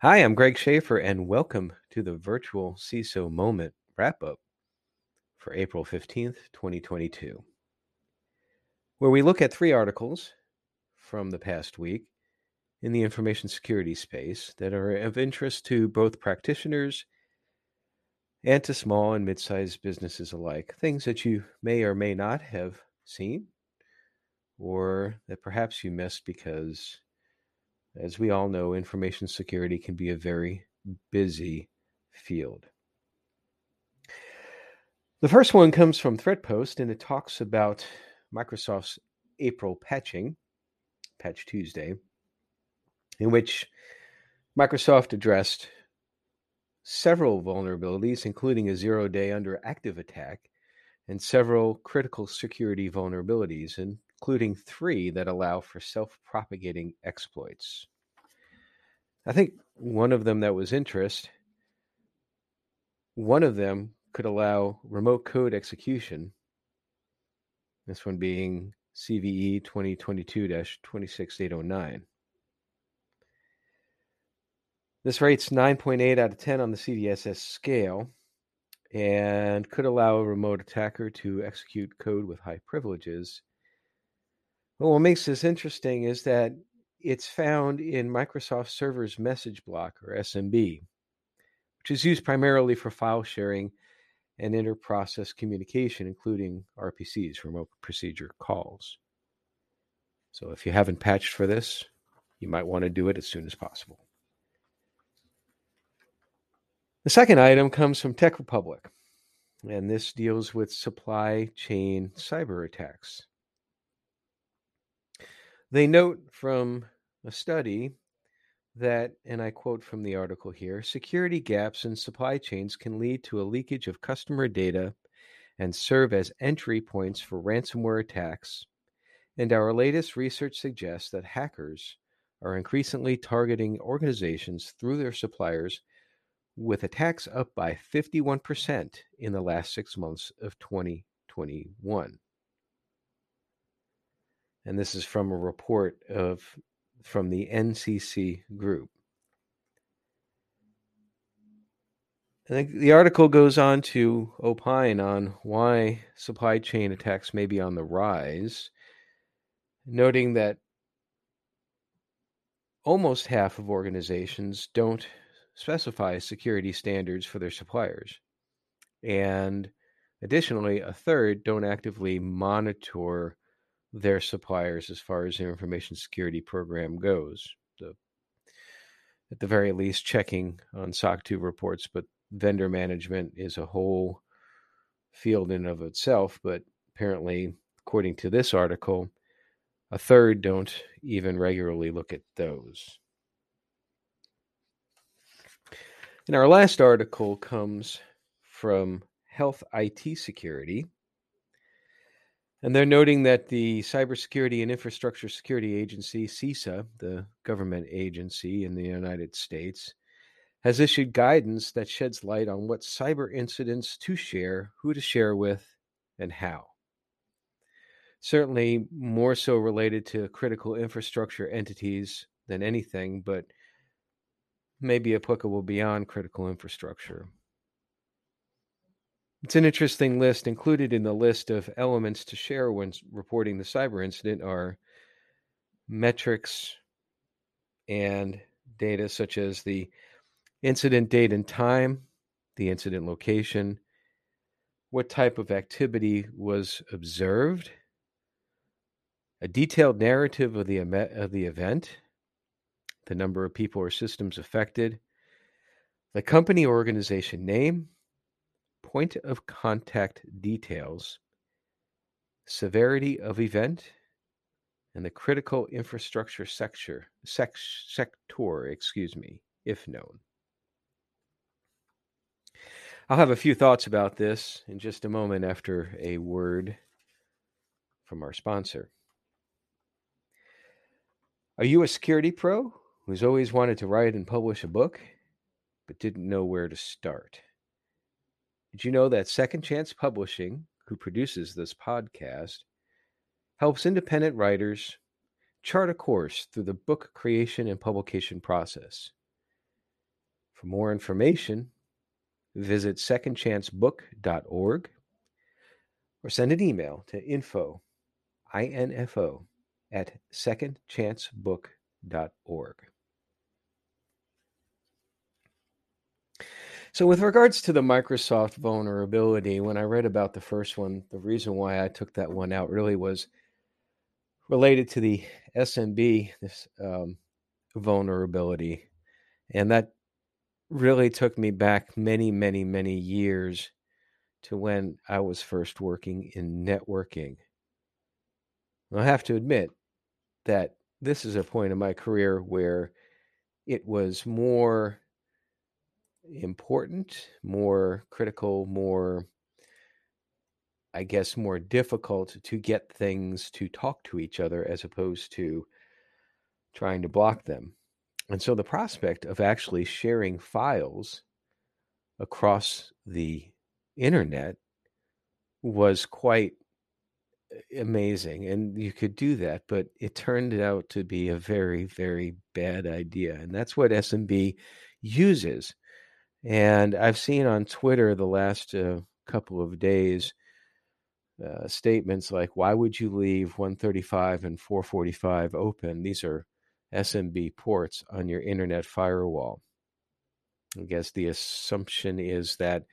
Hi, I'm Greg Schaffer, and welcome to the virtual CISO Moment wrap up for April 15th, 2022, where we look at three articles from the past week in the information security space that are of interest to both practitioners and to small and mid sized businesses alike. Things that you may or may not have seen, or that perhaps you missed because as we all know, information security can be a very busy field. The first one comes from ThreatPost and it talks about Microsoft's April patching, Patch Tuesday, in which Microsoft addressed several vulnerabilities, including a zero day under active attack and several critical security vulnerabilities, and including three that allow for self propagating exploits. I think one of them that was interest, one of them could allow remote code execution. This one being CVE 2022 26809. This rates 9.8 out of 10 on the CVSS scale and could allow a remote attacker to execute code with high privileges well, what makes this interesting is that it's found in Microsoft Server's message block or SMB, which is used primarily for file sharing and inter-process communication, including RPCs, remote procedure calls. So if you haven't patched for this, you might want to do it as soon as possible. The second item comes from Tech Republic, and this deals with supply chain cyber attacks. They note from a study that, and I quote from the article here security gaps in supply chains can lead to a leakage of customer data and serve as entry points for ransomware attacks. And our latest research suggests that hackers are increasingly targeting organizations through their suppliers, with attacks up by 51% in the last six months of 2021 and this is from a report of from the NCC group. And the article goes on to opine on why supply chain attacks may be on the rise, noting that almost half of organizations don't specify security standards for their suppliers. And additionally, a third don't actively monitor their suppliers as far as their information security program goes. The, at the very least, checking on SOC 2 reports, but vendor management is a whole field in of itself. But apparently, according to this article, a third don't even regularly look at those. And our last article comes from Health IT Security and they're noting that the Cybersecurity and Infrastructure Security Agency, CISA, the government agency in the United States, has issued guidance that sheds light on what cyber incidents to share, who to share with, and how. Certainly more so related to critical infrastructure entities than anything, but maybe applicable beyond critical infrastructure. It's an interesting list. Included in the list of elements to share when reporting the cyber incident are metrics and data such as the incident date and time, the incident location, what type of activity was observed, a detailed narrative of the, of the event, the number of people or systems affected, the company organization name, point of contact details, severity of event, and the critical infrastructure sector, sec, sector, excuse me, if known. I'll have a few thoughts about this in just a moment after a word from our sponsor. Are you a security pro who's always wanted to write and publish a book but didn't know where to start? Did you know that Second Chance Publishing, who produces this podcast, helps independent writers chart a course through the book creation and publication process? For more information, visit secondchancebook.org or send an email to info, info at secondchancebook.org. So, with regards to the Microsoft vulnerability, when I read about the first one, the reason why I took that one out really was related to the SMB this um, vulnerability, and that really took me back many, many, many years to when I was first working in networking. I have to admit that this is a point in my career where it was more important, more critical, more, I guess, more difficult to get things to talk to each other as opposed to trying to block them. And so the prospect of actually sharing files across the internet was quite amazing and you could do that but it turned out to be a very very bad idea and that's what smb uses and i've seen on twitter the last uh, couple of days uh, statements like why would you leave 135 and 445 open these are smb ports on your internet firewall i guess the assumption is that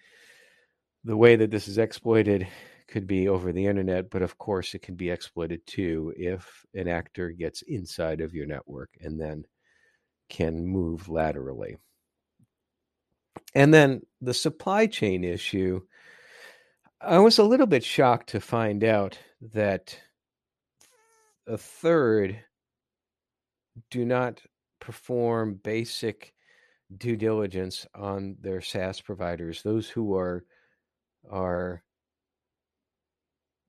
the way that this is exploited could be over the internet, but of course it can be exploited too if an actor gets inside of your network and then can move laterally. And then the supply chain issue, I was a little bit shocked to find out that a third do not perform basic due diligence on their SaaS providers, those who are are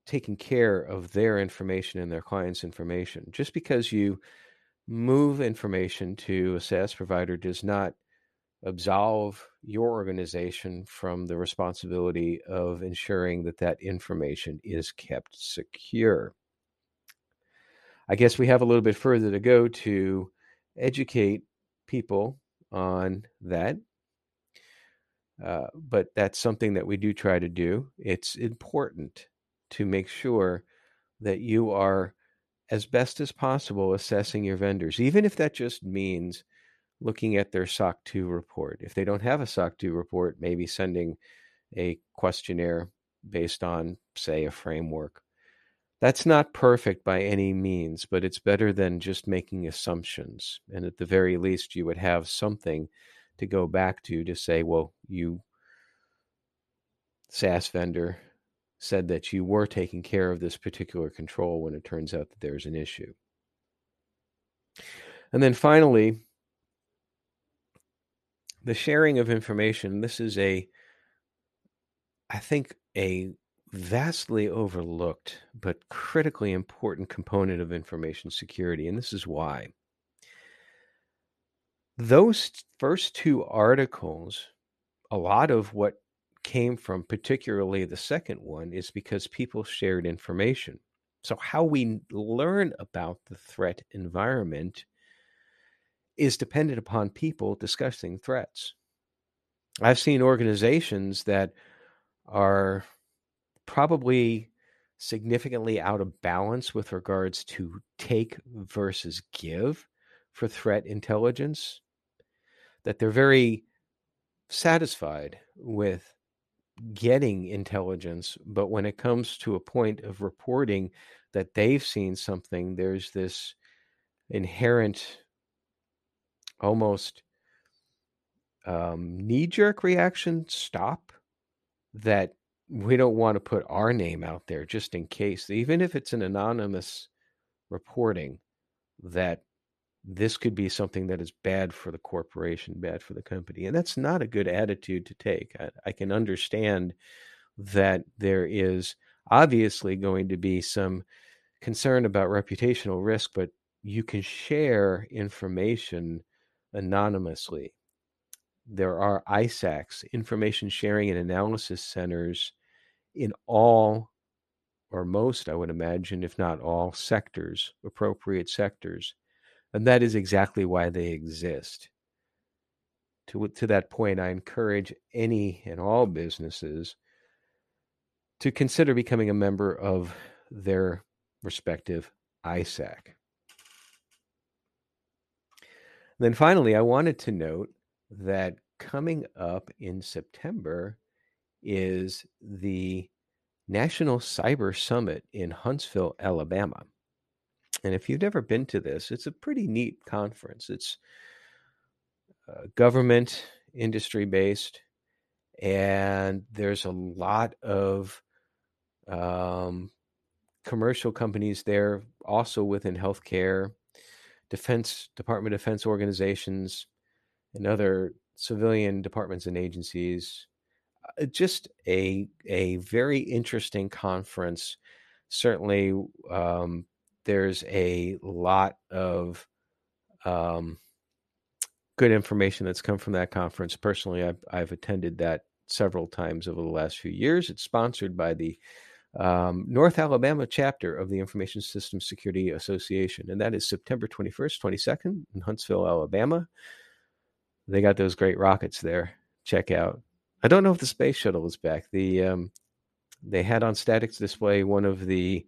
taking care of their information and their clients' information. Just because you move information to a SaaS provider does not absolve your organization from the responsibility of ensuring that that information is kept secure. I guess we have a little bit further to go to educate people on that uh, but that's something that we do try to do. It's important to make sure that you are, as best as possible, assessing your vendors, even if that just means looking at their SOC 2 report. If they don't have a SOC 2 report, maybe sending a questionnaire based on, say, a framework. That's not perfect by any means, but it's better than just making assumptions. And at the very least, you would have something to go back to to say, well, you SaaS vendor said that you were taking care of this particular control when it turns out that there's an issue. And then finally, the sharing of information. This is a, I think, a vastly overlooked but critically important component of information security. And this is why. Those first two articles, a lot of what came from, particularly the second one, is because people shared information. So, how we learn about the threat environment is dependent upon people discussing threats. I've seen organizations that are probably significantly out of balance with regards to take versus give for threat intelligence that they're very satisfied with getting intelligence, but when it comes to a point of reporting that they've seen something, there's this inherent, almost um, knee jerk reaction stop that we don't want to put our name out there just in case, even if it's an anonymous reporting, that this could be something that is bad for the corporation, bad for the company. And that's not a good attitude to take. I, I, can understand that there is obviously going to be some concern about reputational risk, but you can share information anonymously. There are ISACs, information sharing and analysis centers, in all or most, I would imagine, if not all sectors, appropriate sectors and that is exactly why they exist. to to that point, I encourage any and all businesses to consider becoming a member of their respective ISAC. Then finally, I wanted to note that coming up in September is the National Cyber Summit in Huntsville, Alabama. And if you've never been to this, it's a pretty neat conference. It's uh, government, industry based, and there's a lot of um, commercial companies there, also within healthcare, defense, Department of Defense organizations, and other civilian departments and agencies. Uh, just a a very interesting conference. Certainly, um, there's a lot of um, good information that's come from that conference. Personally, I've, I've attended that several times over the last few years. It's sponsored by the um, North Alabama chapter of the Information Systems Security Association, and that is September 21st, 22nd in Huntsville, Alabama. They got those great rockets there. Check out. I don't know if the space shuttle is back. The um, they had on static display one of the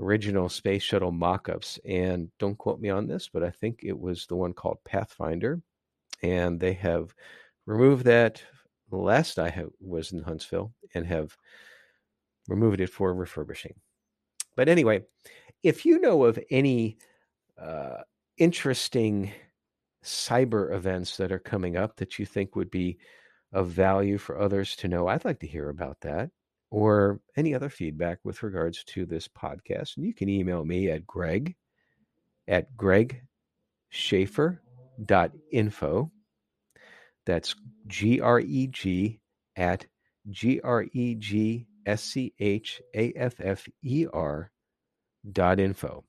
original space shuttle mock-ups, and don't quote me on this, but I think it was the one called Pathfinder, and they have removed that. Last I have, was in Huntsville, and have removed it for refurbishing. But anyway, if you know of any uh, interesting cyber events that are coming up that you think would be of value for others to know, I'd like to hear about that or any other feedback with regards to this podcast. And you can email me at greg at gregschaffer.info. That's G R E G at G R E G S C H A F F E R dot info.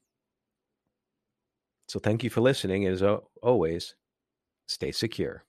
So thank you for listening. As always, stay secure.